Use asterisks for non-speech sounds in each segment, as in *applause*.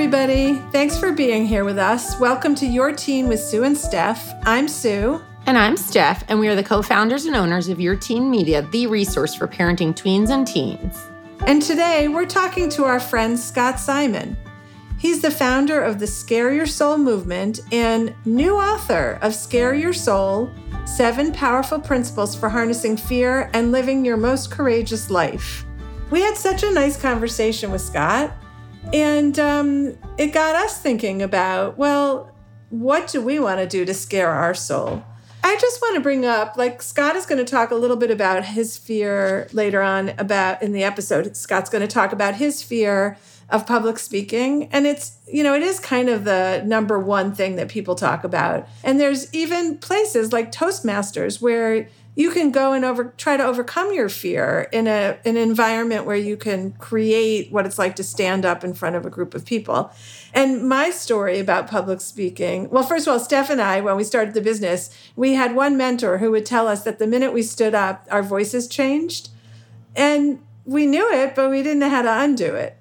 everybody. Thanks for being here with us. Welcome to Your Teen with Sue and Steph. I'm Sue. And I'm Steph, and we are the co founders and owners of Your Teen Media, the resource for parenting tweens and teens. And today we're talking to our friend Scott Simon. He's the founder of the Scare Your Soul movement and new author of Scare Your Soul Seven Powerful Principles for Harnessing Fear and Living Your Most Courageous Life. We had such a nice conversation with Scott. And um, it got us thinking about, well, what do we want to do to scare our soul? I just want to bring up, like, Scott is going to talk a little bit about his fear later on about in the episode. Scott's going to talk about his fear of public speaking. And it's, you know, it is kind of the number one thing that people talk about. And there's even places like Toastmasters where you can go and over try to overcome your fear in a an environment where you can create what it's like to stand up in front of a group of people. And my story about public speaking, well, first of all, Steph and I, when we started the business, we had one mentor who would tell us that the minute we stood up, our voices changed. And we knew it, but we didn't know how to undo it.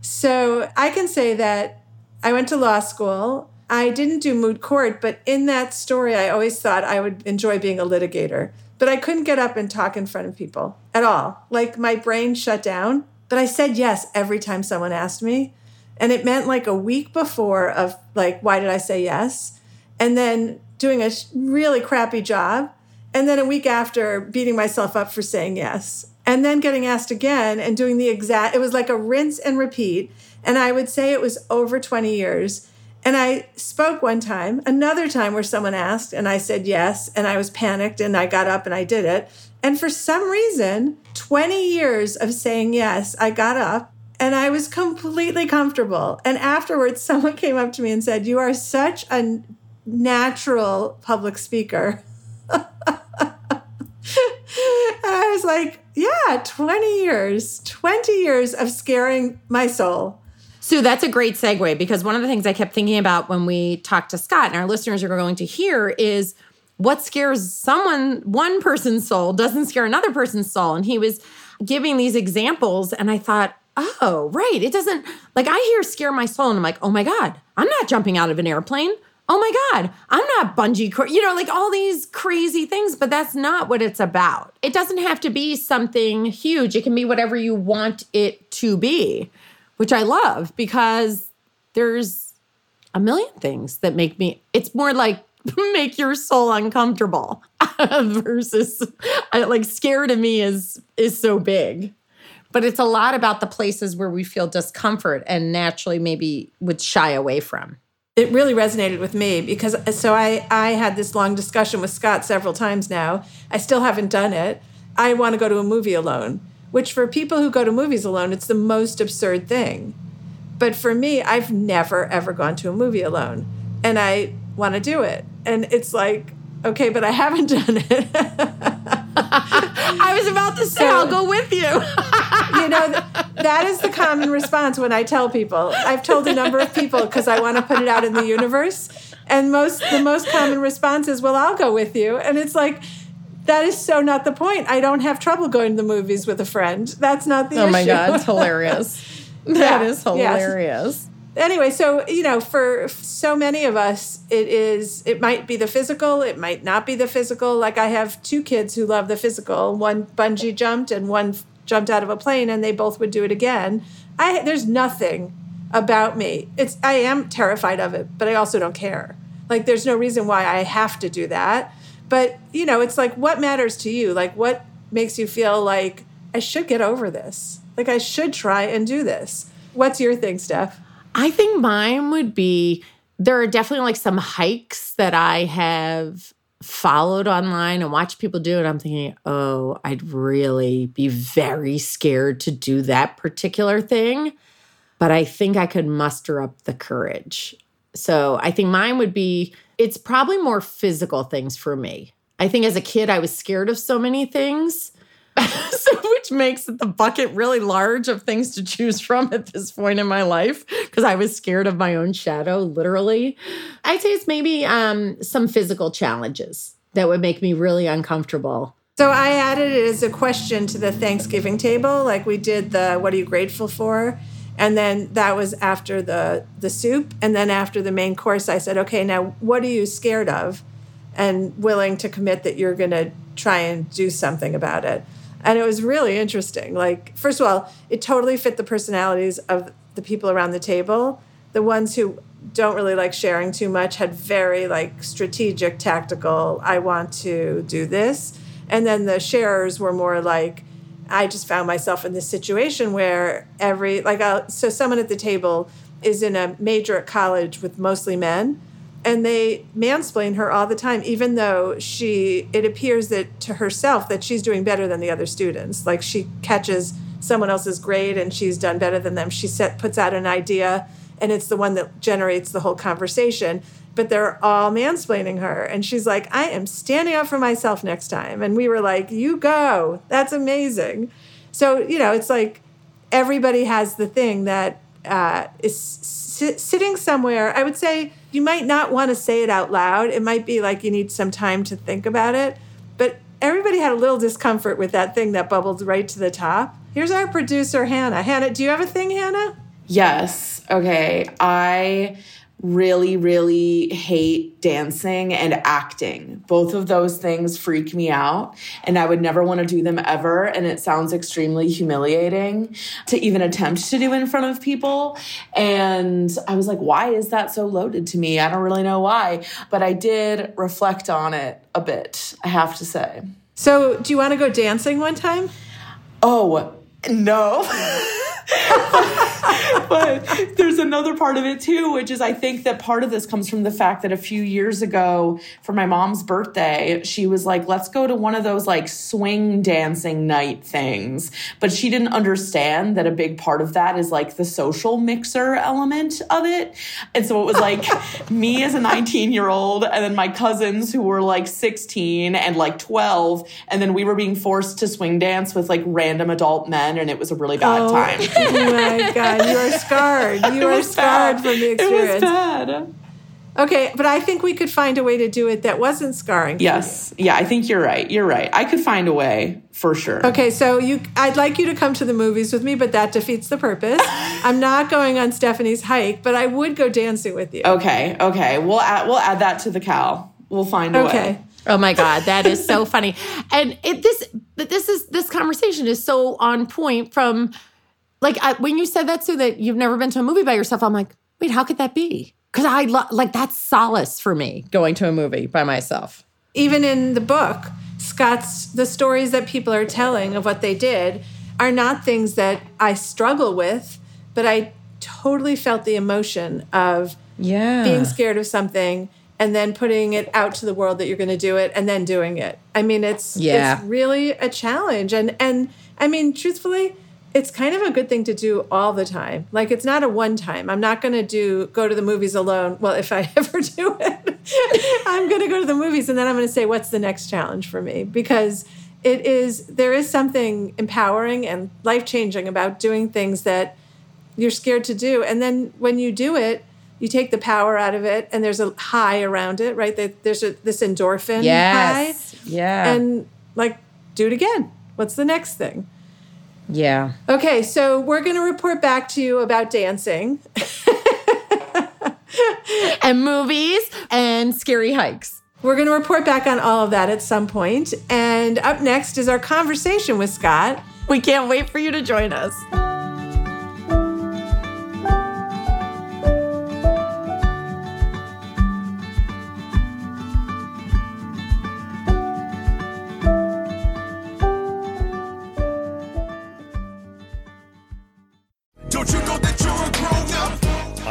So I can say that I went to law school. I didn't do moot court, but in that story, I always thought I would enjoy being a litigator. But I couldn't get up and talk in front of people at all. Like my brain shut down. But I said yes every time someone asked me. And it meant like a week before of like, why did I say yes? And then doing a really crappy job. And then a week after beating myself up for saying yes. And then getting asked again and doing the exact, it was like a rinse and repeat. And I would say it was over 20 years. And I spoke one time, another time where someone asked, and I said yes, and I was panicked and I got up and I did it. And for some reason, 20 years of saying yes, I got up and I was completely comfortable. And afterwards, *laughs* someone came up to me and said, You are such a natural public speaker. *laughs* and I was like, Yeah, 20 years, 20 years of scaring my soul. So that's a great segue because one of the things I kept thinking about when we talked to Scott and our listeners are going to hear is what scares someone, one person's soul, doesn't scare another person's soul. And he was giving these examples, and I thought, oh, right. It doesn't, like, I hear scare my soul, and I'm like, oh my God, I'm not jumping out of an airplane. Oh my God, I'm not bungee, you know, like all these crazy things, but that's not what it's about. It doesn't have to be something huge, it can be whatever you want it to be which I love because there's a million things that make me, it's more like *laughs* make your soul uncomfortable *laughs* versus like scared of me is is so big. But it's a lot about the places where we feel discomfort and naturally maybe would shy away from. It really resonated with me because uh, so i i had this long discussion with scott several times now. I still haven't done it. I want to go to a movie alone which for people who go to movies alone, it's the most absurd thing. But for me, I've never, ever gone to a movie alone. And I want to do it. And it's like, okay, but I haven't *laughs* done it. I was about to say, I'll go with you. *laughs* you know, th- that is the common response when I tell people. I've told a number of people because I want to put it out in the universe. And most the most common response is, well, I'll go with you. And it's like, that is so not the point. I don't have trouble going to the movies with a friend. That's not the oh issue. Oh my god, it's *laughs* hilarious. That yeah, is hilarious. Yes. Anyway, so you know, for so many of us, it is. It might be the physical. It might not be the physical. Like I have two kids who love the physical. One bungee jumped, and one jumped out of a plane, and they both would do it again. I there's nothing about me. It's I am terrified of it, but I also don't care. Like there's no reason why I have to do that but, you know, it's like what matters to you? Like what makes you feel like I should get over this? Like I should try and do this. What's your thing, Steph? I think mine would be there are definitely like some hikes that I have followed online and watched people do and I'm thinking, "Oh, I'd really be very scared to do that particular thing." But I think I could muster up the courage. So, I think mine would be it's probably more physical things for me. I think as a kid, I was scared of so many things. *laughs* so which makes the bucket really large of things to choose from at this point in my life because I was scared of my own shadow, literally. I'd say it's maybe um, some physical challenges that would make me really uncomfortable. So I added it as a question to the Thanksgiving table, like we did the "What are you grateful for?" And then that was after the the soup and then after the main course I said, "Okay, now what are you scared of?" and willing to commit that you're going to try and do something about it. And it was really interesting. Like, first of all, it totally fit the personalities of the people around the table. The ones who don't really like sharing too much had very like strategic, tactical, I want to do this. And then the sharers were more like, I just found myself in this situation where every, like, I'll, so someone at the table is in a major at college with mostly men and they mansplain her all the time even though she it appears that to herself that she's doing better than the other students. Like she catches someone else's grade and she's done better than them. She set puts out an idea and it's the one that generates the whole conversation but they're all mansplaining her and she's like i am standing up for myself next time and we were like you go that's amazing so you know it's like everybody has the thing that uh, is sitting somewhere i would say you might not want to say it out loud. It might be like you need some time to think about it. But everybody had a little discomfort with that thing that bubbled right to the top. Here's our producer, Hannah. Hannah, do you have a thing, Hannah? Yes. Okay. I really, really hate dancing and acting. Both of those things freak me out, and I would never want to do them ever. And it sounds extremely humiliating to even attempt to do in front of people. And I was like, why is that so loaded to me? I don't really know why, but I did reflect on it a bit, I have to say. So, do you want to go dancing one time? Oh, no. *laughs* but there's another part of it too, which is I think that part of this comes from the fact that a few years ago for my mom's birthday, she was like, let's go to one of those like swing dancing night things. But she didn't understand that a big part of that is like the social mixer element of it. And so it was like *laughs* me as a 19 year old, and then my cousins who were like 16 and like 12. And then we were being forced to swing dance with like random adult men, and it was a really bad oh. time. Oh my god, you are scarred. You *laughs* are scarred bad. from the experience. It was bad. Okay, but I think we could find a way to do it that wasn't scarring. Yes. Yeah, I think you're right. You're right. I could find a way for sure. Okay, so you I'd like you to come to the movies with me, but that defeats the purpose. *laughs* I'm not going on Stephanie's hike, but I would go dancing with you. Okay. Okay. We'll add we'll add that to the cal. We'll find a okay. way. Oh my god, that is so *laughs* funny. And it this but this is this conversation is so on point from like I, when you said that, so that you've never been to a movie by yourself, I'm like, wait, how could that be? Because I lo- like that's solace for me going to a movie by myself. Even in the book, Scott's the stories that people are telling of what they did are not things that I struggle with, but I totally felt the emotion of yeah being scared of something and then putting it out to the world that you're going to do it and then doing it. I mean, it's yeah. it's really a challenge and and I mean, truthfully, it's kind of a good thing to do all the time. Like it's not a one time. I'm not going to do go to the movies alone. Well, if I *laughs* ever do it, *laughs* I'm going to go to the movies and then I'm going to say what's the next challenge for me because it is there is something empowering and life-changing about doing things that you're scared to do and then when you do it, you take the power out of it and there's a high around it, right? There's a, this endorphin yes. high. Yeah. And like do it again. What's the next thing? Yeah. Okay, so we're going to report back to you about dancing *laughs* and movies and scary hikes. We're going to report back on all of that at some point. And up next is our conversation with Scott. We can't wait for you to join us.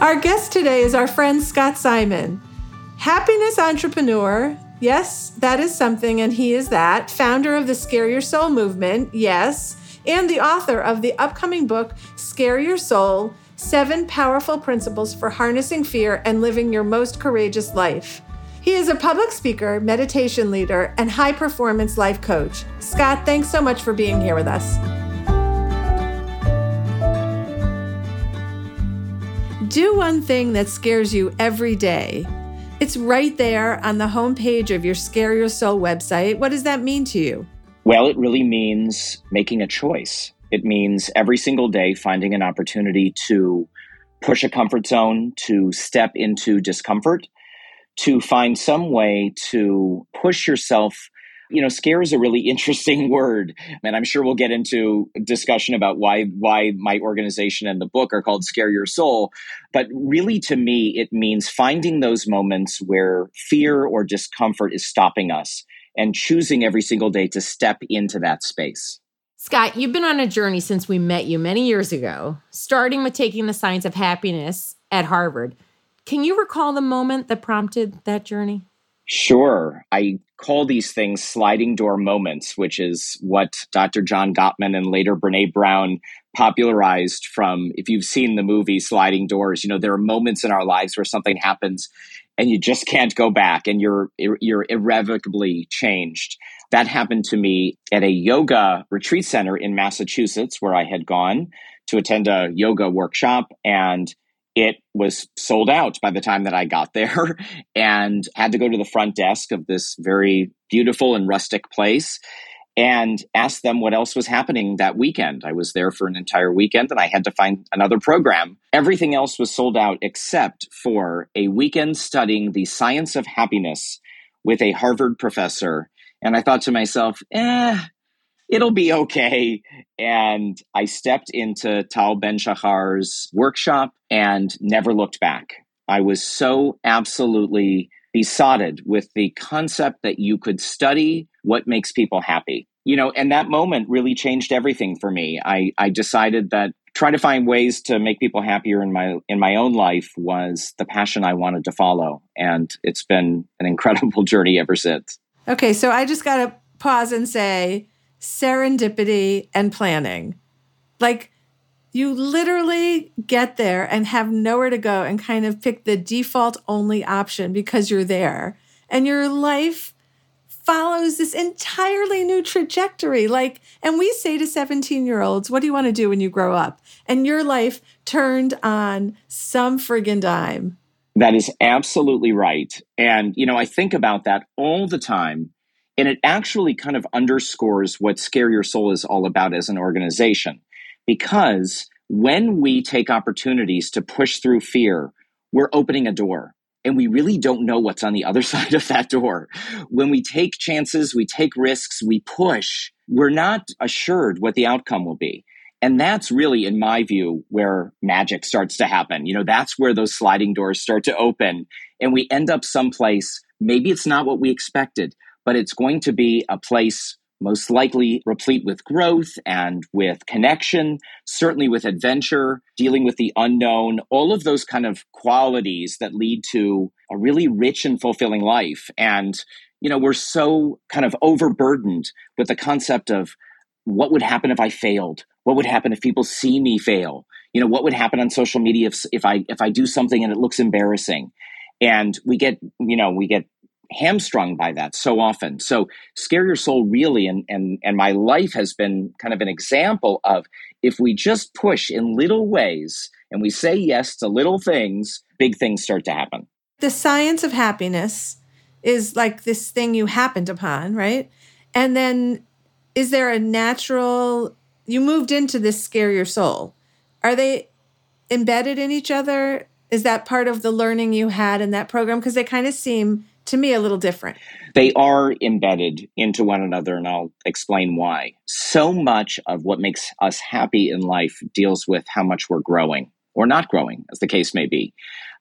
Our guest today is our friend Scott Simon, happiness entrepreneur. Yes, that is something, and he is that. Founder of the Scare Your Soul movement. Yes. And the author of the upcoming book, Scare Your Soul Seven Powerful Principles for Harnessing Fear and Living Your Most Courageous Life. He is a public speaker, meditation leader, and high performance life coach. Scott, thanks so much for being here with us. Do one thing that scares you every day. It's right there on the homepage of your Scare Your Soul website. What does that mean to you? Well, it really means making a choice. It means every single day finding an opportunity to push a comfort zone, to step into discomfort, to find some way to push yourself you know scare is a really *laughs* interesting word and i'm sure we'll get into discussion about why why my organization and the book are called scare your soul but really to me it means finding those moments where fear or discomfort is stopping us and choosing every single day to step into that space Scott, you've been on a journey since we met you many years ago, starting with taking the science of happiness at Harvard. Can you recall the moment that prompted that journey? Sure. I call these things sliding door moments, which is what Dr. John Gottman and later Brene Brown popularized from if you've seen the movie Sliding Doors, you know, there are moments in our lives where something happens and you just can't go back and you're you're irrevocably changed. That happened to me at a yoga retreat center in Massachusetts where I had gone to attend a yoga workshop and it was sold out by the time that I got there *laughs* and had to go to the front desk of this very beautiful and rustic place and ask them what else was happening that weekend. I was there for an entire weekend and I had to find another program. Everything else was sold out except for a weekend studying the science of happiness with a Harvard professor. And I thought to myself, eh, it'll be okay. And I stepped into Tal Ben Shahar's workshop and never looked back. I was so absolutely besotted with the concept that you could study what makes people happy. You know, and that moment really changed everything for me. I, I decided that trying to find ways to make people happier in my in my own life was the passion I wanted to follow. And it's been an incredible *laughs* journey ever since. Okay, so I just got to pause and say serendipity and planning. Like you literally get there and have nowhere to go and kind of pick the default only option because you're there. And your life follows this entirely new trajectory. Like, and we say to 17 year olds, what do you want to do when you grow up? And your life turned on some friggin' dime. That is absolutely right. And, you know, I think about that all the time and it actually kind of underscores what Scare Your Soul is all about as an organization. Because when we take opportunities to push through fear, we're opening a door. And we really don't know what's on the other *laughs* side of that door. When we take chances, we take risks, we push, we're not assured what the outcome will be. And that's really, in my view, where magic starts to happen. You know, that's where those sliding doors start to open and we end up someplace. Maybe it's not what we expected, but it's going to be a place most likely replete with growth and with connection, certainly with adventure, dealing with the unknown, all of those kind of qualities that lead to a really rich and fulfilling life. And, you know, we're so kind of overburdened with the concept of what would happen if I failed? What would happen if people see me fail? You know, what would happen on social media if, if I if I do something and it looks embarrassing? And we get, you know, we get hamstrung by that so often. So scare your soul really and and and my life has been kind of an example of if we just push in little ways and we say yes to little things, big things start to happen. The science of happiness is like this thing you happened upon, right? And then is there a natural you moved into this scare your soul. Are they embedded in each other? Is that part of the learning you had in that program? Because they kind of seem to me a little different. They are embedded into one another, and I'll explain why. So much of what makes us happy in life deals with how much we're growing or not growing, as the case may be.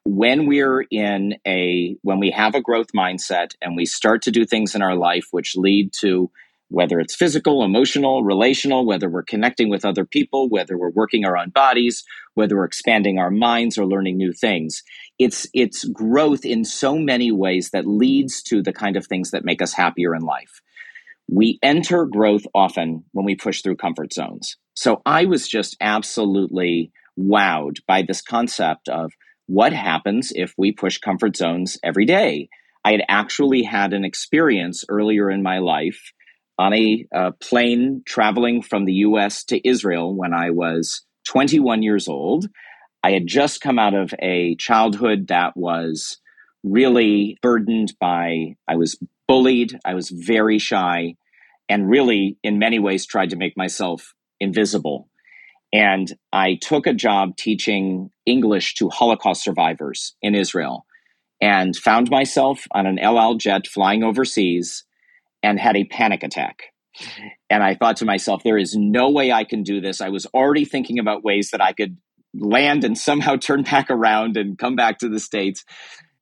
When we're in a, when we have a growth mindset and we start to do things in our life which lead to whether it's physical, emotional, relational, whether we're connecting with other people, whether we're working our own bodies, whether we're expanding our minds or learning new things. It's it's growth in so many ways that leads to the kind of things that make us happier in life. We enter growth often when we push through comfort zones. So I was just absolutely wowed by this concept of what happens if we push comfort zones every day. I had actually had an experience earlier in my life on a plane traveling from the US to Israel when I was 21 years old. I had just come out of a childhood that was really burdened by, I was bullied, I was very shy, and really, in many ways, tried to make myself invisible. And I took a job teaching English to Holocaust survivors in Israel and found myself on an El Al jet flying overseas and had a panic attack. And I thought to myself, there is no way I can do this. I was already thinking about ways that I could land and somehow turn back around and come back to the States.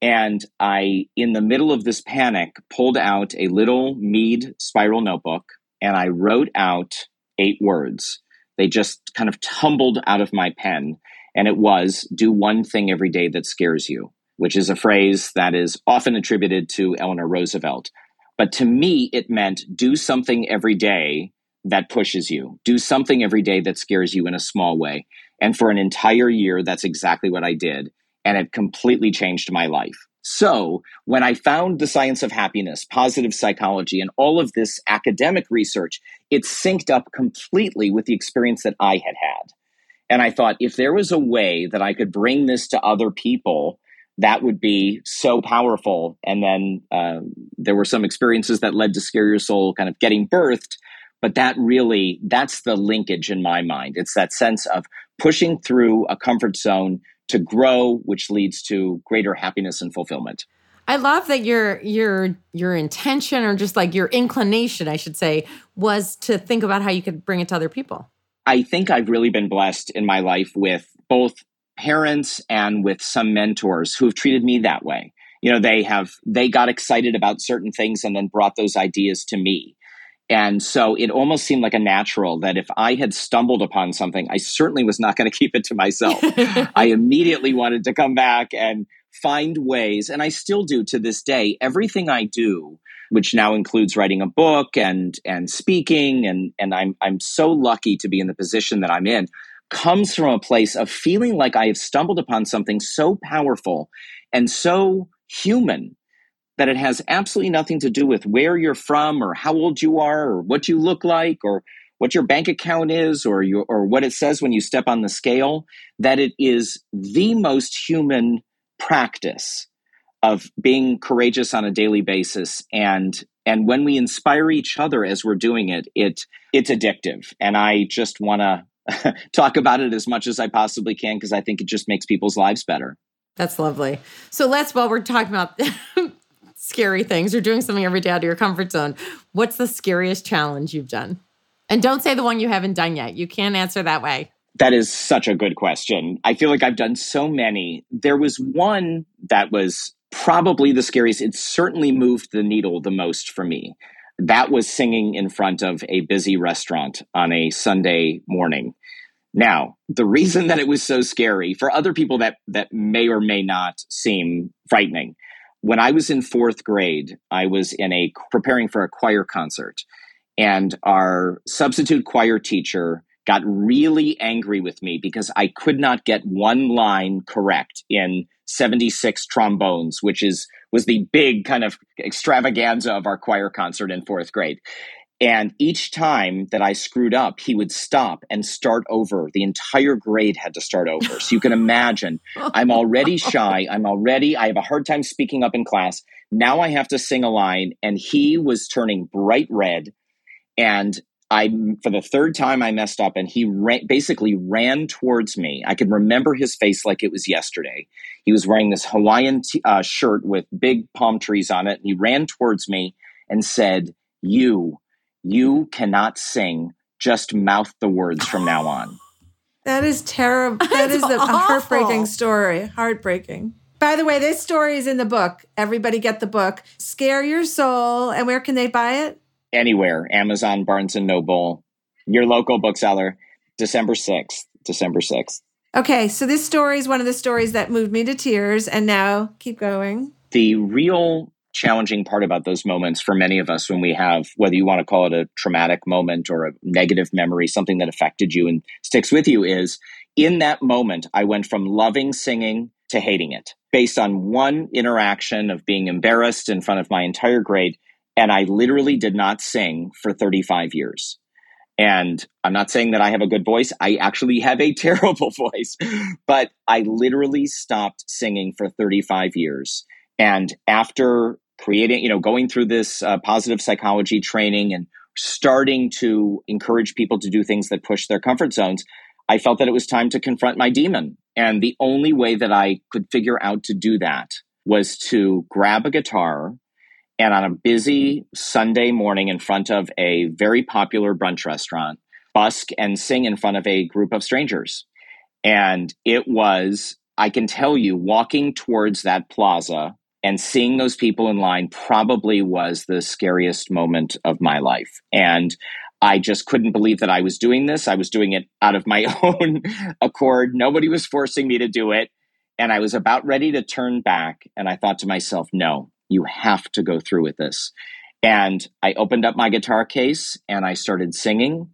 And I, in the middle of this panic, pulled out a little Mead spiral notebook and I wrote out eight words. They just kind of tumbled out of my pen. And it was do one thing every day that scares you, which is a phrase that is often attributed to Eleanor Roosevelt. But to me, it meant do something every day that pushes you. Do something every day that scares you in a small way. And for an entire year, that's exactly what I did. And it completely changed my life. So, when I found the science of happiness, positive psychology, and all of this academic research, it synced up completely with the experience that I had had. And I thought if there was a way that I could bring this to other people that would be so powerful. And then uh, there were some experiences that led to Scare Your Soul kind of getting birthed. But that really, that's the linkage in my mind. It's that sense of pushing through a comfort zone to grow, which leads to greater happiness and fulfillment. I love that your your your intention or just like your inclination, I should say, was to think about how you could bring it to other people. I think I've really been blessed in my life with both parents and with some mentors who've treated me that way. You know, they have they got excited about certain things and then brought those ideas to me. And so it almost seemed like a natural that if I had stumbled upon something, I certainly was not going *laughs* to keep it to myself. *laughs* I immediately wanted to come back and find ways, and I still do to this day. Everything I do, which now includes writing a book and and speaking, and and I'm I'm so lucky to be in the position that I'm in comes from a place of feeling like I have stumbled upon something so powerful and so human that it has absolutely nothing to do with where you're from or how old you are or what you look like or what your bank account is or your, or what it says when you step on the scale that it is the most human practice of being courageous on a daily basis and and when we inspire each other as we're doing it it it's addictive and i just want to *laughs* talk about it as much as I possibly can because I think it just makes people's lives better. That's lovely. So let's, while we're talking about *laughs* scary things or doing something every day out of your comfort zone, what's the scariest challenge you've done? And don't say the one you haven't done yet. You can't answer that way. That is such a good question. I feel like I've done so many. There was one that was probably the scariest. It certainly moved the needle the most for me that was singing in front of a busy restaurant on a Sunday morning. Now, the reason that it was so scary for other people that that may or may not seem frightening. When I was in 4th grade, I was in a preparing for a choir concert and our substitute choir teacher got really angry with me because I could not get one line correct in 76 trombones, which is was the big kind of extravaganza of our choir concert in fourth grade. And each time that I screwed up, he would stop and start over. The entire grade had to start over. So you can imagine, *laughs* I'm already shy. I'm already, I have a hard time speaking up in class. Now I have to sing a line. And he was turning bright red. And I, for the third time, I messed up, and he ran, basically ran towards me. I can remember his face like it was yesterday. He was wearing this Hawaiian t- uh, shirt with big palm trees on it, and he ran towards me and said, "You, you cannot sing. Just mouth the words from now on." *sighs* That is terrible. *laughs* That's a, a awful. heartbreaking story. Heartbreaking. By the way, this story is in the book. Everybody get the book. Scare Your Soul. And where can they buy it? Anywhere, Amazon, Barnes and Noble, your local bookseller, December sixth. December sixth. Okay, so this story is one of the stories that moved me to tears. And now keep going. the real challenging part about those moments for many of us when we have whether you want to call it a traumatic moment or a negative memory something that affected you and sticks with you is in that moment i went from loving singing to hating it based on one interaction of being embarrassed in front of my entire grade and i literally did not sing for 35 years and I'm not saying that I have a good voice. I actually have a *laughs* terrible voice, but I literally stopped singing for 35 years. And after creating, you know, going through this uh, positive psychology training and starting to encourage people to do things that push their comfort zones, I felt that it was time to confront my demon. And the only way that I could figure out to do that was to grab a guitar and on a busy Sunday morning in front of a very popular brunch restaurant, busk and sing in front of a group of strangers. And it was, I can tell you, walking towards that plaza and seeing those people in line probably was the scariest moment of my life. And I just couldn't believe that I was doing this. I was doing it out of my *laughs* own accord. Nobody was forcing me to do it. And I was about ready to turn back. And I thought to myself, no, you have to go through with this. And I opened up my guitar case and I started singing,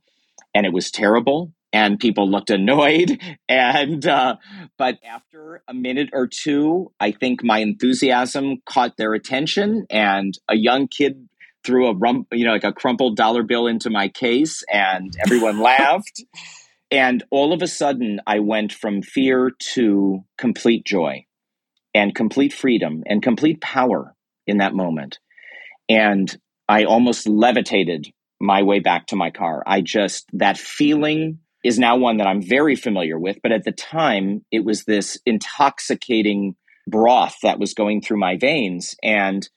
and it was terrible. And people looked annoyed. *laughs* And, uh, but after a minute or two, I think my enthusiasm caught their attention, and a young kid threw a rum, you know, like a crumpled dollar bill into my case, and everyone *laughs* laughed. And all of a sudden, I went from fear to complete joy and complete freedom and complete power in that moment. And I almost levitated my way back to my car. I just, that feeling is now one that I'm very familiar with. But at the time, it was this intoxicating broth that was going through my veins. And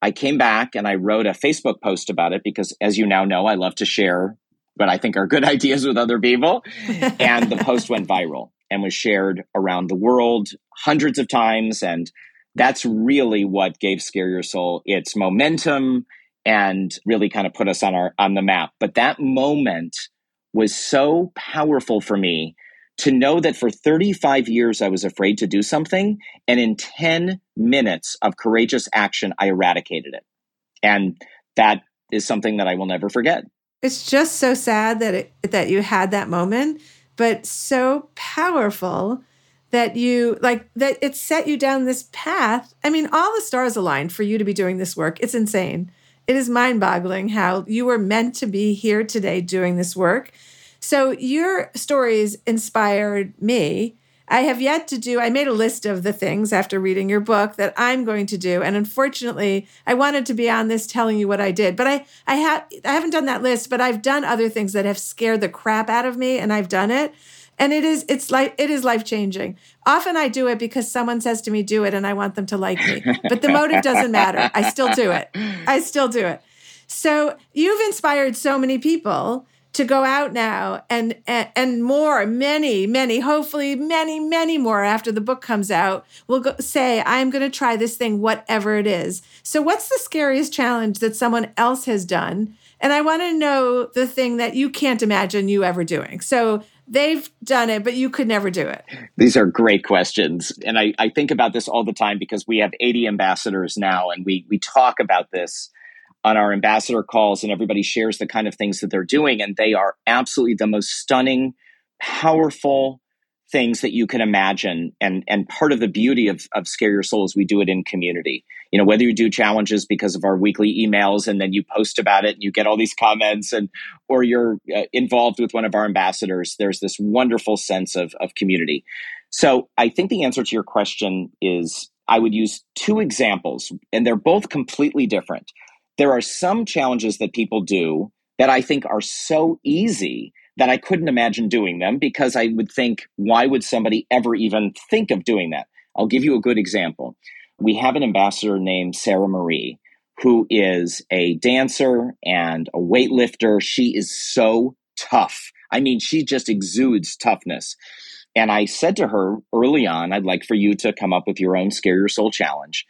I came back and I wrote a Facebook post about it because, as you now know, I love to share what I think are good *laughs* ideas with other people. *laughs* and the post went viral and was shared around the world hundreds of times. And that's really what gave Scare Your Soul its momentum and really kind of put us on our on the map. But that moment was so powerful for me to know that for 35 years I was afraid to do something and in 10 minutes of courageous action I eradicated it. And that is something that I will never forget. It's just so sad that it, that you had that moment, but so powerful that you like that it set you down this path. I mean, all the stars aligned for you to be doing this work. It's insane. It is mind-boggling how you were meant to be here today doing this work. So your stories inspired me. I have yet to do, I made a list of the things after reading your book that I'm going to do. And unfortunately, I wanted to be on this telling you what I did, but I, I have I haven't done that list, but I've done other things that have scared the crap out of me and I've done it. And it is, it's like, it is life changing. Often I do it because someone says to me, do it, and I want them to like me. But the motive doesn't matter. I still do it. I still do it. So you've inspired so many people to go out now and, and and more many many hopefully many many more after the book comes out will go, say i'm going to try this thing whatever it is so what's the scariest challenge that someone else has done and i want to know the thing that you can't imagine you ever doing so they've done it but you could never do it These are great questions. And I, I think about this all the time because we have 80 ambassadors now and we, we talk about this on our ambassador calls and everybody shares the kind of things that they're doing. And they are absolutely the most stunning, powerful things that you can imagine. And, and part of the beauty of, of Scare Your Soul is we do it in community. You know, whether you do challenges because of our weekly emails and then you post about it and you get all these comments and, or you're uh, involved with one of our ambassadors, there's this wonderful sense of, of community. So I think the answer to your question is I would use two examples, and they're both completely different. There are some challenges that people do that I think are so easy that I couldn't imagine doing them because I would think, why would somebody ever even think of doing that? I'll give you a good example. We have an ambassador named Sarah Marie who is a dancer and a weightlifter. She is so tough. I mean, she just exudes toughness. And I said to her early on, I'd like for you to come up with your own Scare Your Soul challenge.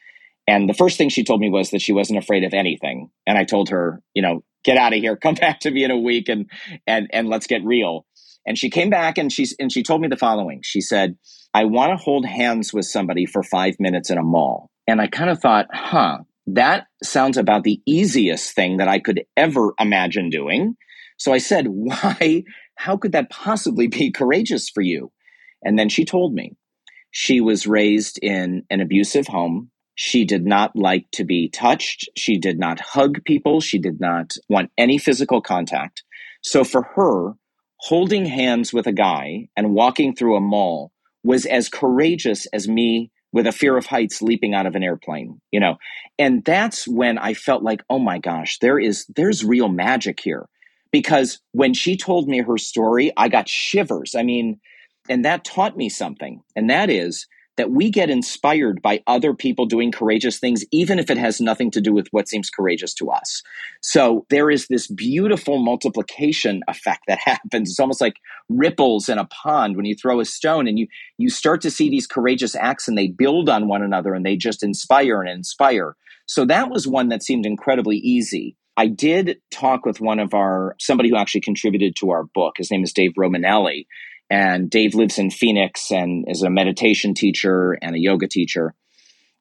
And the first thing she told me was that she wasn't afraid of anything. And I told her, you know, get out of here, *laughs* come back to me in a week and and and let's get real. And she came back and she's and she told me the following. She said, I want to hold hands with somebody for five minutes in a mall. And I kind of thought, huh, that sounds about the easiest thing that I could ever imagine doing. So I said, *laughs* why? How could that possibly be courageous for you? And then she told me she was raised in an abusive home. She did not like to be touched. She did not hug people. She did not want any physical contact. So for her, holding hands with a guy and walking through a mall was as courageous as me with a fear of heights leaping out of an airplane, you know. And that's when I felt like, oh my gosh, there is there's real magic here. Because when she told me her story, I got shivers. I mean, and that taught me something. And that is that we get inspired by other people doing courageous things, even if it has nothing to do with what seems courageous to us. So there is this beautiful multiplication effect that *laughs* happens. It's almost like ripples in a pond when you throw a stone and you, you start to see these courageous acts and they build on one another and they just inspire and inspire. So that was one that seemed incredibly easy. I did talk with one of our, somebody who actually contributed to our book. His name is Dave Romanelli. And Dave lives in Phoenix and is a meditation teacher and a yoga teacher.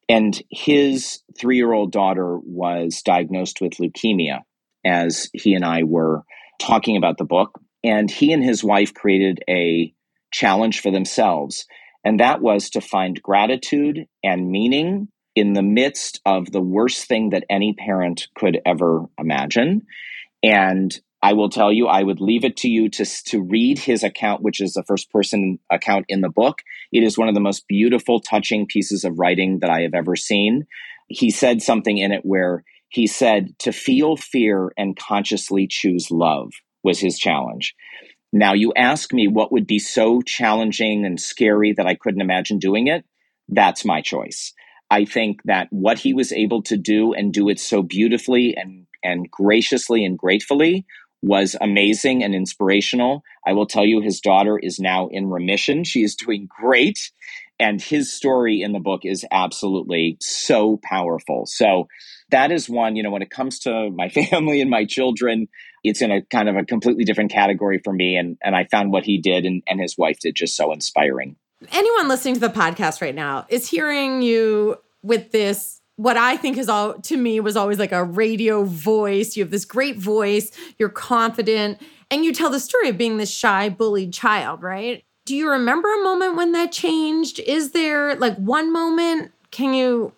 And his three year old daughter was diagnosed with leukemia as he and I were talking about the book. And he and his wife created a challenge for themselves. And that was to find gratitude and meaning in the midst of the worst thing that any parent could ever imagine. And I will tell you, I would leave it to you to, to read his account, which is the first person account in the book. It is one of the most beautiful, touching pieces of writing that I have ever seen. He said something in it where he said, to feel fear and consciously choose love was his challenge. Now, you ask me what would be so challenging and scary that I couldn't imagine doing it. That's my choice. I think that what he was able to do and do it so beautifully and, and graciously and gratefully was amazing and inspirational. I will tell you, his daughter is now in remission. She is doing great. And his story in the book is absolutely so powerful. So, that is one, you know, when it comes to my *laughs* family and my children, it's in a kind of a completely different category for me. And, and I found what he did and, and his wife did just so inspiring. Anyone listening to the podcast right now is hearing you with this what I think is all to me was always like a radio voice. You have this great voice, you're confident, and you tell the story of being this shy, bullied child, right? Do you remember a moment when that changed? Is there like one moment? Can you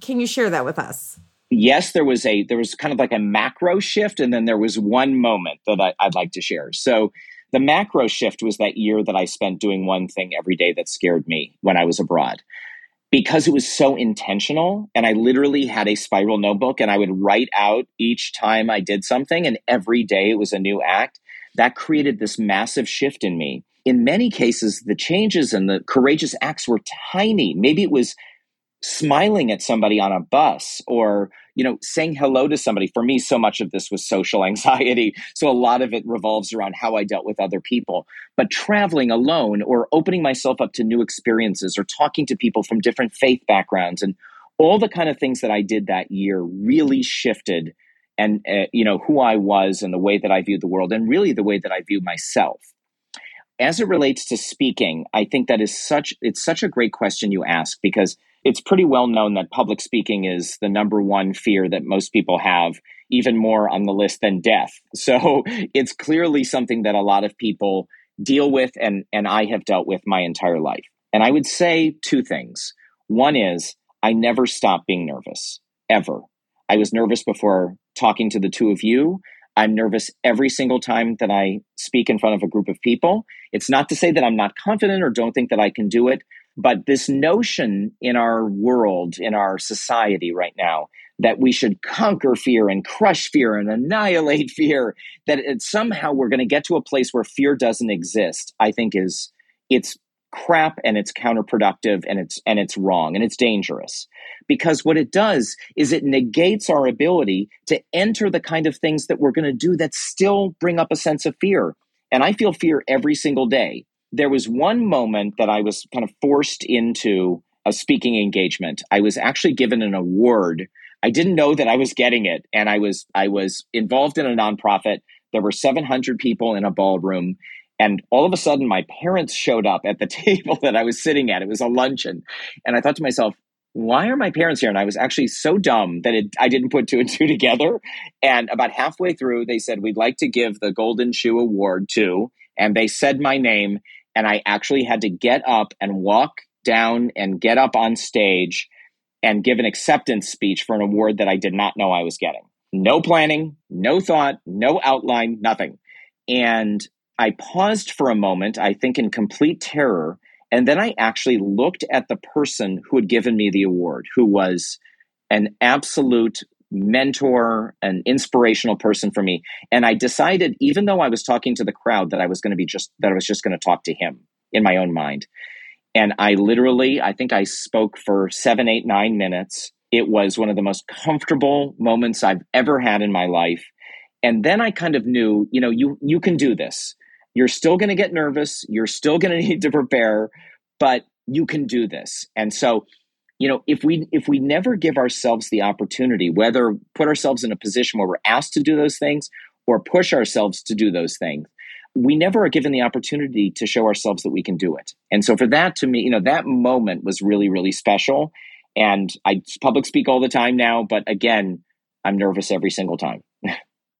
can you share that with us? Yes, there was a there was kind of like a macro shift, and then there was one moment that I, I'd like to share. So the macro shift was that year that I spent doing one thing every day that scared me when I was abroad because it was so intentional and I literally had a spiral notebook and I would write out each time I did something and every day it was a new act, that created this massive shift in me. In many cases, the changes and the courageous acts were tiny. Maybe it was smiling at somebody on a bus or you know saying hello to somebody. For me so much of this was social *laughs* anxiety. So a lot of it revolves around how i dealt with other people. But traveling alone or opening myself up to new experiences or talking to people from different faith backgrounds and all the kind of things that i did that year really shifted and uh, you know who i was and the way that i viewed the world and really the way that i view myself. As it relates to speaking i think that is such it's such a great question you ask because it's pretty well known that public speaking is the number one fear that most people have, even more on the list than death. *laughs* So it's clearly something that a lot of people deal with and, and I have dealt with my entire life. And I would say two things. One is I never stopped being nervous, ever. I was nervous before talking to the two of you. I'm nervous every single time that I speak in front of a group of people. It's not to say that I'm not confident or don't think that I can do it, but this notion in our world, in our society right now, that we should conquer fear and crush fear and annihilate *laughs* fear, that it, somehow we're going to get to a place where fear doesn't exist, I think is it's crap and it's counterproductive and it's and it's wrong and it's dangerous. Because what it does is it negates our ability to enter the kind of things that we're going to do that still bring up a sense of fear. And i feel fear every single day there was one moment that i was kind of forced into a speaking engagement i was actually given an award i didn't know that i was getting it and i was i was involved in a nonprofit there were 700 people in a ballroom and all of a sudden, my parents showed up at the *laughs* table that I was sitting at. It was a luncheon. And I thought to myself, why are my parents here? And I was actually so dumb that it, I didn't put two and two *laughs* together. And about halfway through, they said, We'd like to give the Golden Shoe Award to. And they said my name. And I actually had to get up and walk down and get up on stage and give an acceptance speech for an award that I did not know I was getting. No planning, no thought, no outline, nothing. And I paused for a moment, I think in complete terror. And then I actually looked at the person who had given me the award, who was an absolute mentor, an inspirational person for me. And I decided, even though I was talking to the crowd, that I was going to be just, that I was just going to talk to him in my own mind. And I literally, I think I spoke for seven, eight, nine minutes. It was one of the most comfortable moments I've ever had in my life. And then I kind of knew, you know, you you can do this you're still going to get nervous. You're still going *laughs* to need to prepare, but you can do this. And so, you know, if we if we never give ourselves the opportunity, whether put ourselves in a position where we're asked to do those things or push ourselves to do those things, we never are given the opportunity to show ourselves that we can do it. And so for that to me, you know, that moment was really really special. And I public speak all the time now, but again, I'm nervous every single time. *laughs*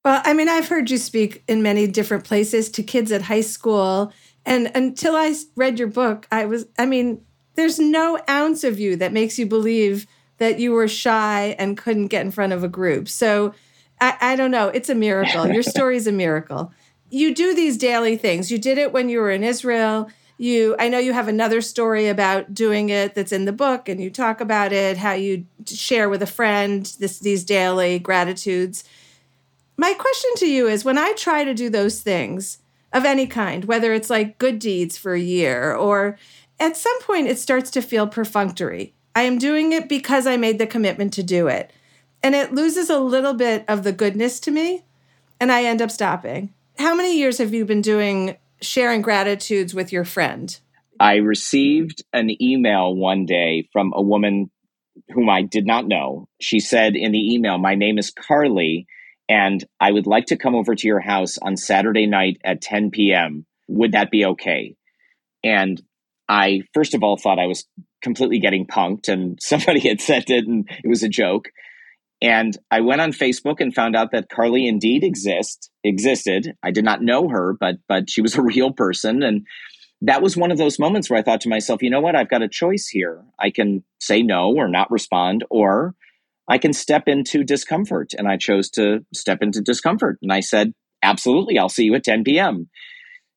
Well, I mean, I've heard you speak in many different places to kids at high school. And until I read your book, I was, I mean, there's no ounce of you that makes you believe that you were shy and couldn't get in front of a group. So I, I don't know. It's a miracle. Your *laughs* story is a miracle. You do these daily things. You did it when you were in Israel. You, I know you have another story about doing it that's in the book, and you talk about it, how you share with a friend this, these daily gratitudes my question to you is when I try to do those things of any kind, whether it's like good deeds for a year or at some point it starts to feel perfunctory. I am doing it because I made the commitment to do it. And it loses a little bit of the goodness to me, and I end up stopping. How many years have you been doing sharing gratitudes with your friend? I received an email one day from a woman whom I did not know. She said in the email, My name is Carly and I would like to come over to your house on Saturday night at 10 p.m. Would that be okay? And I, first of all, thought I was completely getting punked and *laughs* somebody had sent it and it was a joke. And I went on Facebook and found out that Carly indeed exist existed. I did not know her, but but she was a *laughs* real person. And that was one of those moments where I thought to myself, you know what, I've got a choice here. I can say no or not respond, or I can step into discomfort. And I chose to step into discomfort. And I said, absolutely, I'll see you at 10 p.m.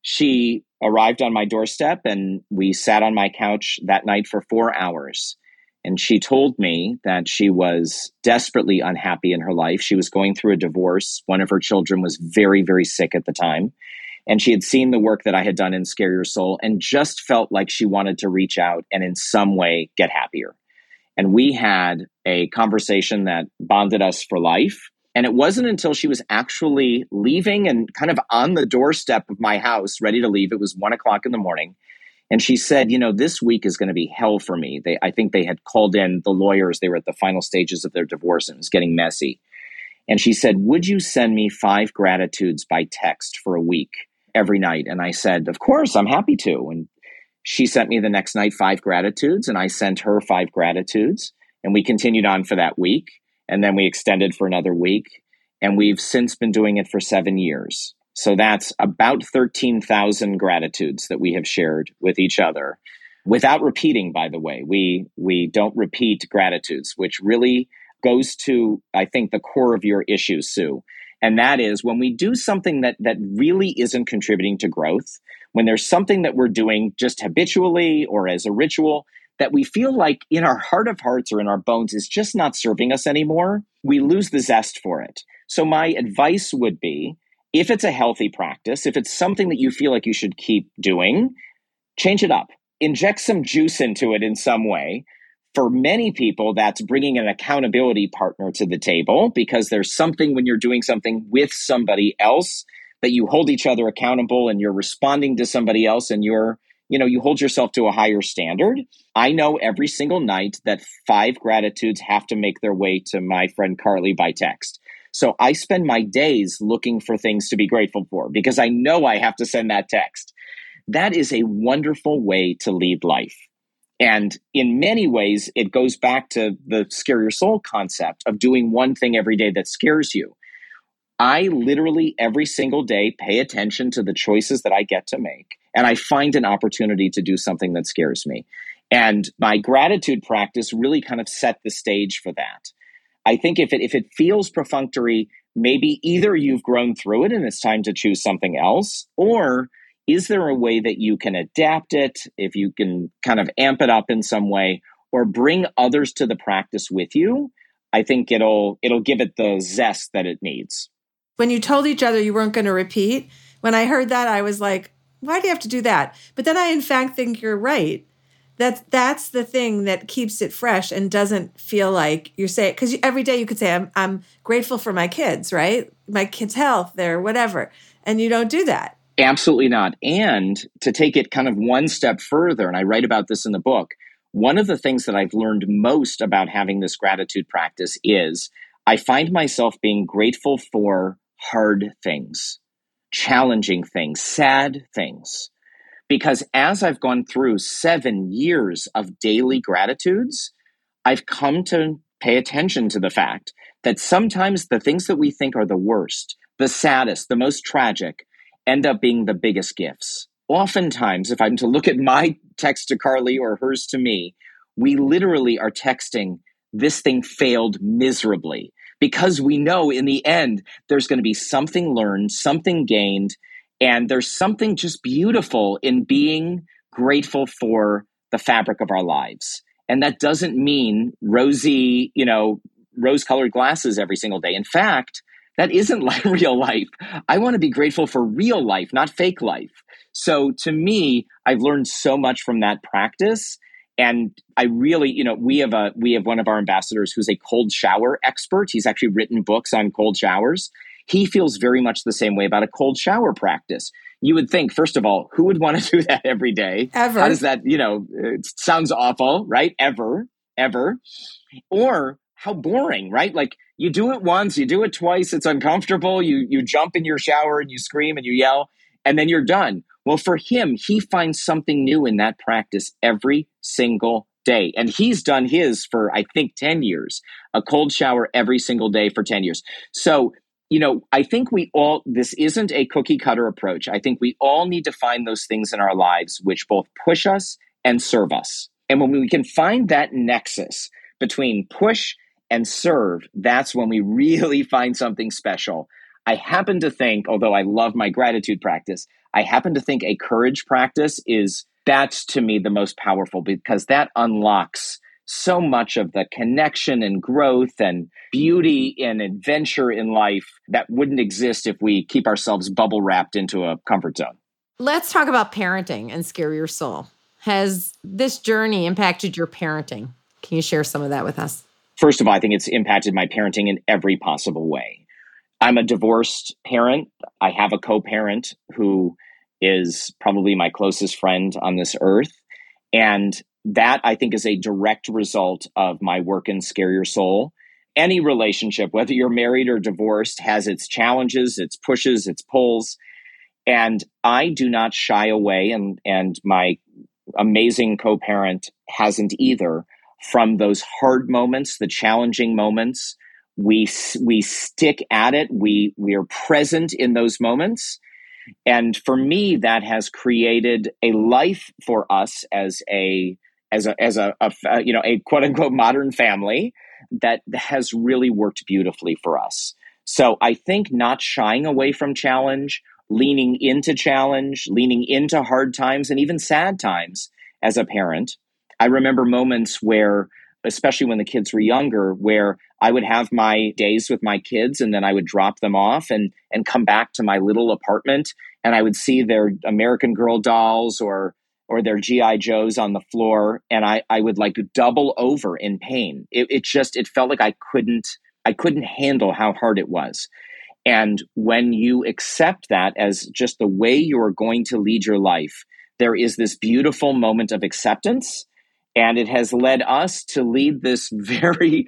She arrived on my doorstep and we sat on my couch that night for four hours. And she told me that she was desperately unhappy in her life. She was going through a divorce. One of her children was very, very sick at the time. And she had seen the work that I had done in Scare Your Soul and just felt like she wanted to reach out and in some way get happier. And we had a conversation that bonded us for life. And it wasn't until she was actually leaving and kind of on the doorstep of my house, ready to leave. It was one o'clock in the morning. And she said, You know, this week is going to be hell for me. They, I think they had called in the lawyers. They were at the final stages of their divorce and it was getting messy. And she said, Would you send me five gratitudes by text for a week every night? And I said, Of course, I'm happy to. And she sent me the next night five gratitudes, and I sent her five gratitudes. And we continued on for that week. And then we extended for another week. And we've since been doing it for seven years. So that's about 13,000 gratitudes that we have shared with each other without repeating, by the way. We, we don't repeat gratitudes, which really goes to, I think, the core of your issue, Sue. And that is when we do something that, that really isn't contributing to growth, when there's something that we're doing just habitually or as a ritual that we feel like in our heart of hearts or in our bones is just not serving us anymore, we lose the zest for it. So, my advice would be if it's a healthy practice, if it's something that you feel like you should keep doing, change it up, inject some juice into it in some way. For many people, that's bringing an accountability partner to the table because there's something when you're doing something with somebody else that you hold each other accountable and you're responding to somebody else and you're you know you hold yourself to a higher standard. I know every single night that five gratitudes have to make their way to my friend carly by text. So i spend my days looking for things to be grateful for because i know i have to send that text. That is a wonderful way to lead life. And in many ways it goes back to the scare your soul concept of doing one thing every day that scares you I literally every single day pay attention to the choices that I get to make, and I find an opportunity to do something that scares me. And my gratitude practice really kind of set the stage for that. I think if it if it feels perfunctory, maybe either you've grown through it and it's time to choose something else, or is there a way that you can adapt it, if you can kind of amp it up in some way, or bring others to the practice with you? I think it'll it'll give it the zest that it needs when you told each other you weren't going to repeat, when I heard that, I was like, why do you have to do that? But then I, in fact, think you're right. That's that's the thing that keeps it fresh and doesn't feel like you're saying because every day you could say I'm I'm grateful for my kids, right? My kids' health, their whatever, and you don't do that. Absolutely not. And to take it kind of one step further, and I write about this in the book. One of the things that I've learned most about having this gratitude practice is I find myself being grateful for hard things, challenging things, sad things. Because as I've gone through seven years of daily gratitudes, I've come to pay attention to the fact that sometimes the things that we think are the worst, the saddest, the most tragic, end up being the biggest gifts. Oftentimes, if I'm to look at my text to Carly or hers to me, we literally are texting, this thing failed miserably because we know in the end there's going to be something learned, something gained, and there's something just beautiful in being grateful for the fabric of our lives. And that doesn't mean rosy, you know, rose colored glasses every single day. In fact, that isn't *laughs* like real life. I want to be grateful for real life, not fake life. So to me, I've learned so much from that practice and I really, you know, we have a we have one of our ambassadors who's a cold shower expert. He's actually written books on cold showers. He feels very much the same way about a cold shower practice. You would think, first of all, who would want to *laughs* do that every day? Ever? How does that, you know, it sounds awful, right? Ever, ever, or how boring, right? Like you do it once, you do it twice, it's uncomfortable. You you jump in your shower and you scream and you yell, and then you're done. Well, for him, he finds something new in that practice every single day. And he's done his for, I think, 10 years, a cold shower every single day for 10 years. So, you know, I think we all, this isn't a cookie cutter approach. I think we all need to find those things in our lives which both push us and serve us. And when we can find that nexus between push and serve, that's when we *laughs* really find something special. I happen to think, although I love my gratitude practice, I happen to think a courage practice is that's to me the most powerful because that unlocks so much of the connection and growth and beauty mm-hmm. and adventure in life that wouldn't exist if we keep ourselves bubble wrapped into a comfort zone. Let's talk about parenting and scare your soul. Has this journey impacted your parenting? Can you share some of that with us? First of all, I think it's impacted my parenting in every possible way. I'm a divorced parent. I have a co parent who is probably my closest friend on this earth. And that I think is a direct result of my work in Scare Your Soul. Any relationship, whether you're married or divorced, has its challenges, its pushes, its pulls. And I do not shy away, and, and my amazing co parent hasn't either, from those hard moments, the challenging moments, we we stick at it. We we are present in those moments. And for me that has created a life for us as a as a as a, a, you know a quote unquote modern family that has really worked beautifully for us. So i think not shying away from challenge leaning into challenge leaning into hard times and even sad times as a parent. I remember moments where, especially when the kids were younger, where I would have my days with my kids and then I would drop them off and and come back to my little apartment and I would see their American Girl dolls or or their GI Joes on the floor and I I would like double over in pain. It, it just it felt like I couldn't I couldn't handle how hard it was. And when you accept that as just the way you're going to lead your life, there is this beautiful moment of acceptance. And it has led us to lead this *laughs* very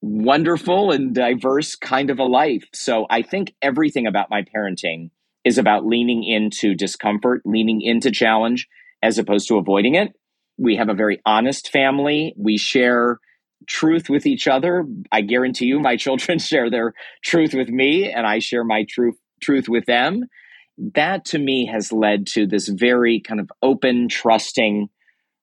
wonderful and diverse kind of a life. So I think everything about my parenting is about leaning into discomfort, leaning into challenge as opposed to avoiding it. We have a very honest family. We share truth with each other. I guarantee you, my *laughs* children share their truth with me, and I share my truth truth with them. That to me has led to this very kind of open, trusting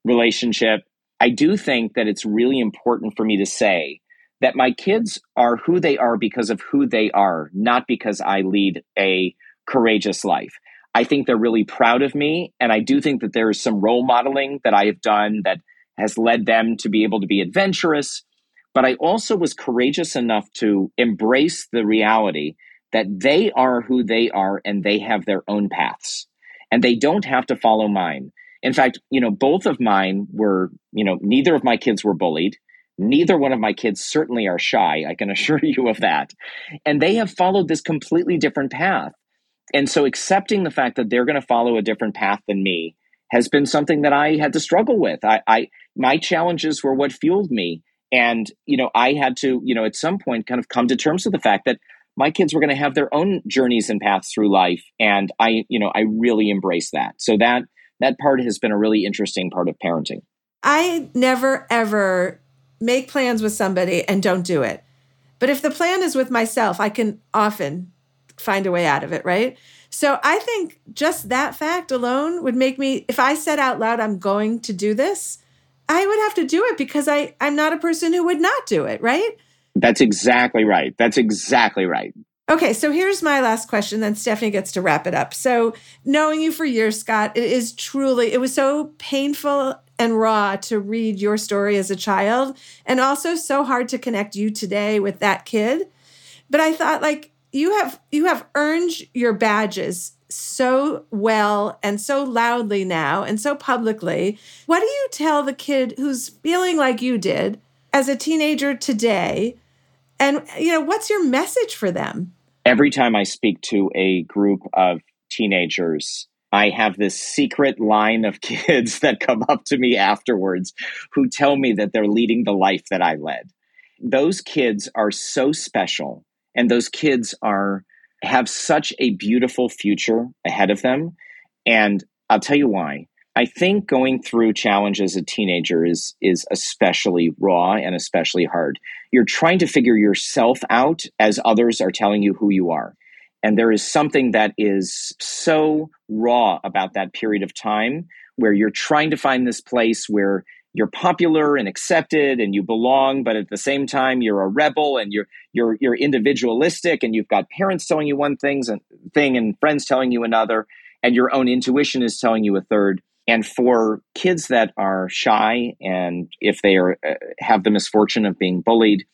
relationship. I do think that it's really important for me to say that my kids are who they are because of who they are, not because I lead a courageous life. I think they're really proud of me. And I do think that there is some role modeling that I have done that has led them to be able to be adventurous. But I also was courageous enough to embrace the reality that they are who they are and they have their own paths and they don't have to follow mine. In fact, you know, both of mine were, you know, neither of my kids were bullied. Neither one of my kids certainly are shy. I can *laughs* assure you of that. And they have followed this completely different path. And so accepting the fact that they're going to follow a different path than me has been something that I had to struggle with. I, I my challenges were what fueled me. And, you know, I had to, you know, at some point kind of come to terms with the fact that my kids were going to have their own journeys and paths through life. And I, you know, I really embrace that. So that that part has been a really interesting part of parenting. I never ever make plans with somebody and don't do it. But if the plan is with myself, I can often find a way out of it, right? So I think just that fact alone would make me, if I said out loud, I'm going to do this, I would have to do it because I, I'm not a person who would not do it, right? That's exactly right. That's exactly right. Okay, so here's my last question, then Stephanie gets to wrap it up. So, knowing you for years, Scott, it is truly, it was so painful and raw to read your story as a child, and also so hard to connect you today with that kid. But I thought, like, you have you have earned your badges so well and so loudly now and so publicly. What do you tell the kid who's feeling like you did as a teenager today? And you know, what's your message for them? Every time I speak to a group of teenagers, I have this secret line of *laughs* kids that come up to me afterwards who tell me that they're leading the life that I led. Those kids are so special and those kids are have such a beautiful future ahead of them and i'll tell you why i think going through challenges as a teenager is is especially raw and especially hard. You're trying to figure yourself out as others are telling you who you are. And there is something that is so raw about that period of time where you're trying to find this place where you're popular and accepted and you belong but at the same time you're a rebel and you're you're you're individualistic and you've got parents telling you one things and thing and friends telling you another and your own intuition is telling you a third and for kids that are shy and if they are uh, have the misfortune of being bullied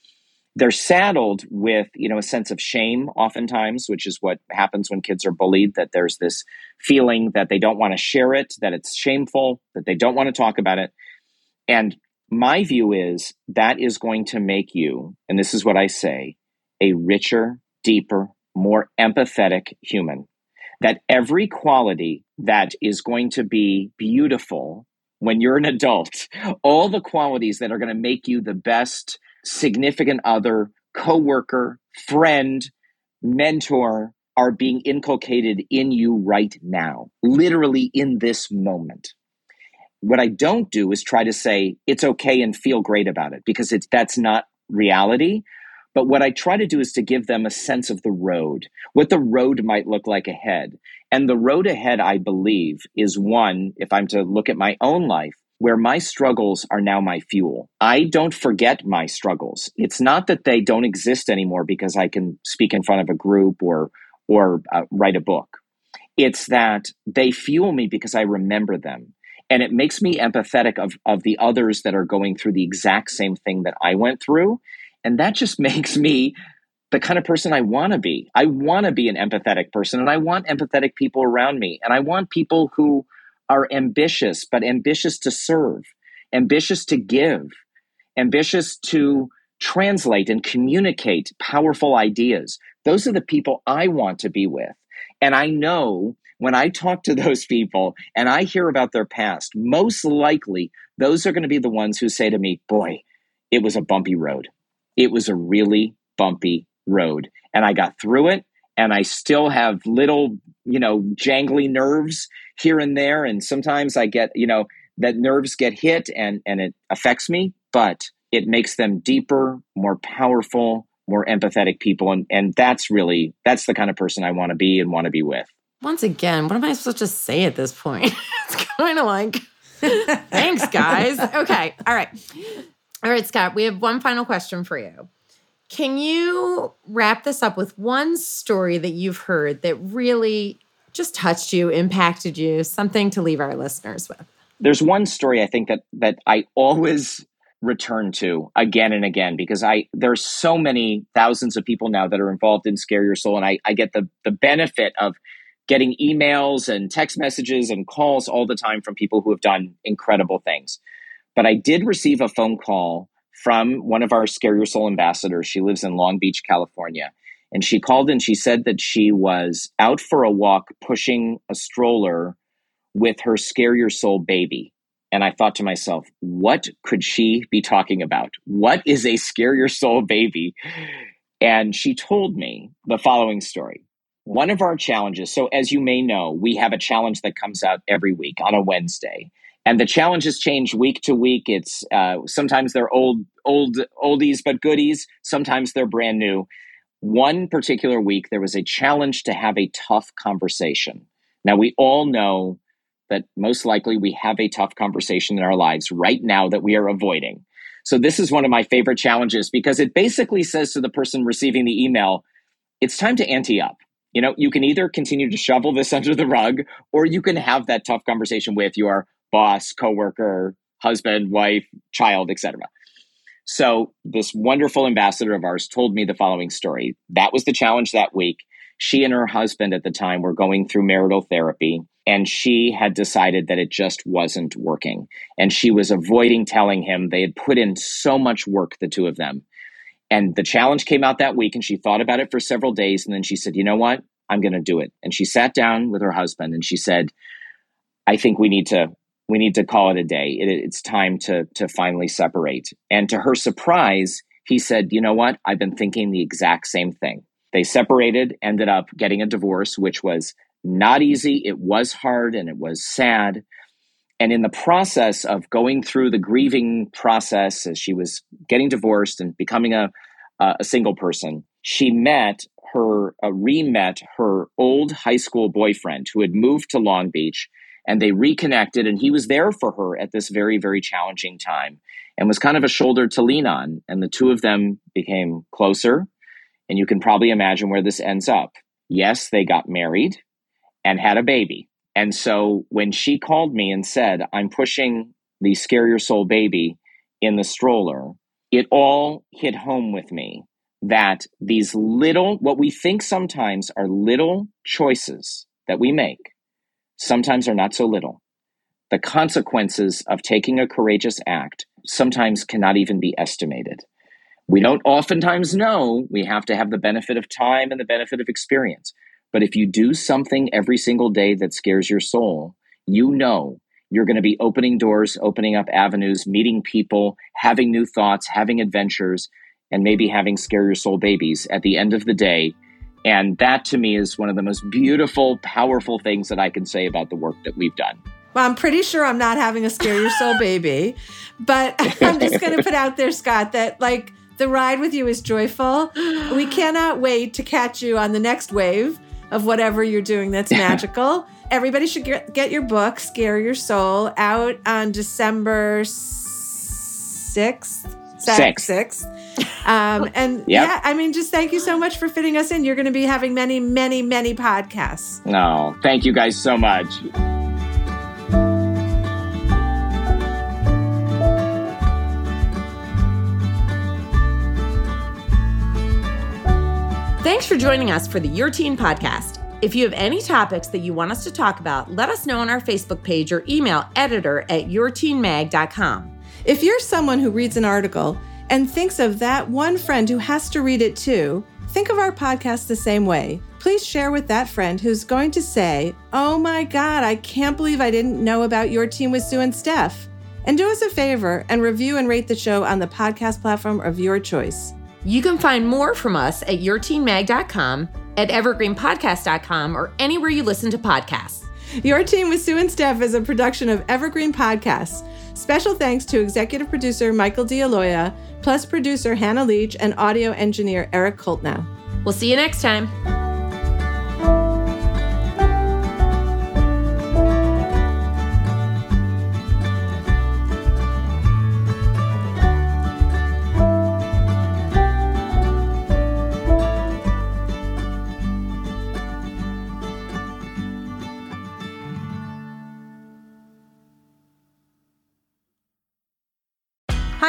they're saddled with you know a sense of shame oftentimes which is what happens when kids are bullied that there's this feeling that they don't want to share it that it's shameful that they don't want to talk about it and my view is that is going to make you, and this is what I say, a richer, deeper, more empathetic human. That every quality that is going to be beautiful when you're an adult, *laughs* all the qualities that are going to make you the best significant other, coworker, friend, mentor are being inculcated in you right now, literally in this moment. What I don't do is try to say it's okay and feel great about it because it's that's not reality. But what I try to do is to give them a sense of the road, what the road might look like ahead. And the road ahead, I believe, is one, if I'm to look at my own life, where my struggles are now my fuel. I don't forget my struggles. It's not that they don't exist anymore because I can speak in front of a group or or uh, write a book. It's that they fuel me because I remember them. And it makes me empathetic of, of the others that are going through the exact same thing that I went through. And that just *laughs* makes me the kind of person I want to be. I want to be an empathetic person and I want empathetic people around me. And I want people who are ambitious, but ambitious to serve, ambitious to give, ambitious to translate and communicate powerful ideas. Those are the people I want to be with. And I know when I talk to *laughs* those people and I hear about their past, most likely those are going to be the ones who say to me, Boy, it was a bumpy road. It was a really bumpy road. And I got through it. And I still have little, you know, jangly nerves here and there. And sometimes I get, you know, that nerves get hit and, and it affects me, but it makes them deeper, more powerful, more empathetic people. And, and that's really, that's the kind of person I want to be and want to be with. Once again, what am I supposed to say at this point? *laughs* it's kind of like, *laughs* thanks, guys. Okay. All right. All right, Scott, we have one final question for you. Can you wrap this up with one story that you've heard that really just touched you, impacted you, something to leave our listeners with? There's one story I think that that I always return to again and again because I there's so many thousands of people now that are involved in Scare Your Soul, and I, I get the the benefit of getting emails and text messages and calls all the time from people who have done incredible things. But I did receive a phone call from one of our Scare Your Soul ambassadors. She lives in Long Beach, California. And she called and she said that she was out for a walk pushing a stroller with her Scare Your Soul baby. And I thought to myself, what could she be talking about? What is a Scare Your Soul baby? And she told me the following story. One of our challenges, so as you may know, we have a challenge that comes out every week on a Wednesday and the challenges change week to week. It's uh, sometimes they're old, old, oldies but goodies. Sometimes they're brand new. One particular week, there was a challenge to have a tough conversation. Now we all know that most likely we have a tough conversation in our lives right now that we are avoiding. So this is one of my favorite challenges because it basically says to the person receiving the email, it's time to ante up. You know, you can either continue to shovel this *laughs* under the rug or you can have that tough conversation with your boss, coworker, husband, wife, child, etc. So this wonderful ambassador of ours told me the following story. That was the challenge that week. She and her husband at the time were going through marital therapy and she had decided that it just wasn't working. And she was avoiding telling him they had put in so much work, the two of them. And the challenge came out that week and she thought about it for several days. And then she said, you know what? I'm going to do it. And she sat down with her husband and she said, I think we need to we need to call it a day. It, it's time to to finally separate. And to her surprise, he said, "You know what? I've been thinking the exact same thing." They separated, ended up getting a divorce, which was not easy. It was hard and it was sad. And in the process of going through the grieving process as she was getting divorced and becoming a a single person, she met her uh, re-met her old high school boyfriend who had moved to Long Beach and they reconnected and he was there for her at this very very challenging time and was kind of a shoulder to lean on and the two of them became closer. And you can probably imagine where this ends up. Yes they got married and had a baby. And so when she called me and said i'm pushing the scare your soul baby in the stroller it all hit home with me that these little what we think sometimes are little choices that we make sometimes are not so little. The consequences of taking a courageous act sometimes cannot even be estimated. We don't oftentimes know. We have to have the benefit of time and the benefit of experience. But if you do something every single day that scares your soul, you know you're going to be opening doors, opening up avenues, meeting people, having new thoughts, having adventures, and maybe having scare your soul babies at the end of the day and that to me is one of the most beautiful, powerful things that I can say about the work that we've done. Well, I'm pretty sure I'm not having a scare your soul *laughs* baby, but *laughs* I'm just going to put out there, Scott, that like the ride with you is joyful. We *gasps* cannot wait to catch you on the next wave of whatever you're doing that's *laughs* magical. Everybody should get, get your book, Scare Your Soul, out on December 6th. Six, six, Um, *laughs* and yep. yeah, I mean, just thank you so much for fitting us in. You're going to be having many, many, many podcasts. No, oh, thank you guys so much. Thanks for joining us for the Your Teen podcast. If you have any topics that you want us to talk about, let us know on our Facebook page or email editor at yourteenmag.com. If you're someone who reads an article and thinks of that one friend who has to read it too, think of our podcast the same way. Please share with that friend who's going to say, Oh my God, I can't believe I didn't know about Your Teen with Sue and Steph. And do us a favor and review and rate the show on the podcast platform of your choice. You can find more from us at yourteenmag.com, at evergreenpodcast.com, or anywhere you listen to podcasts. Your Teen with Sue and Steph is a production of Evergreen Podcasts. Special thanks to executive producer Michael D'Aloia, plus producer Hannah Leach and audio engineer Eric Koltnow. We'll see you next time.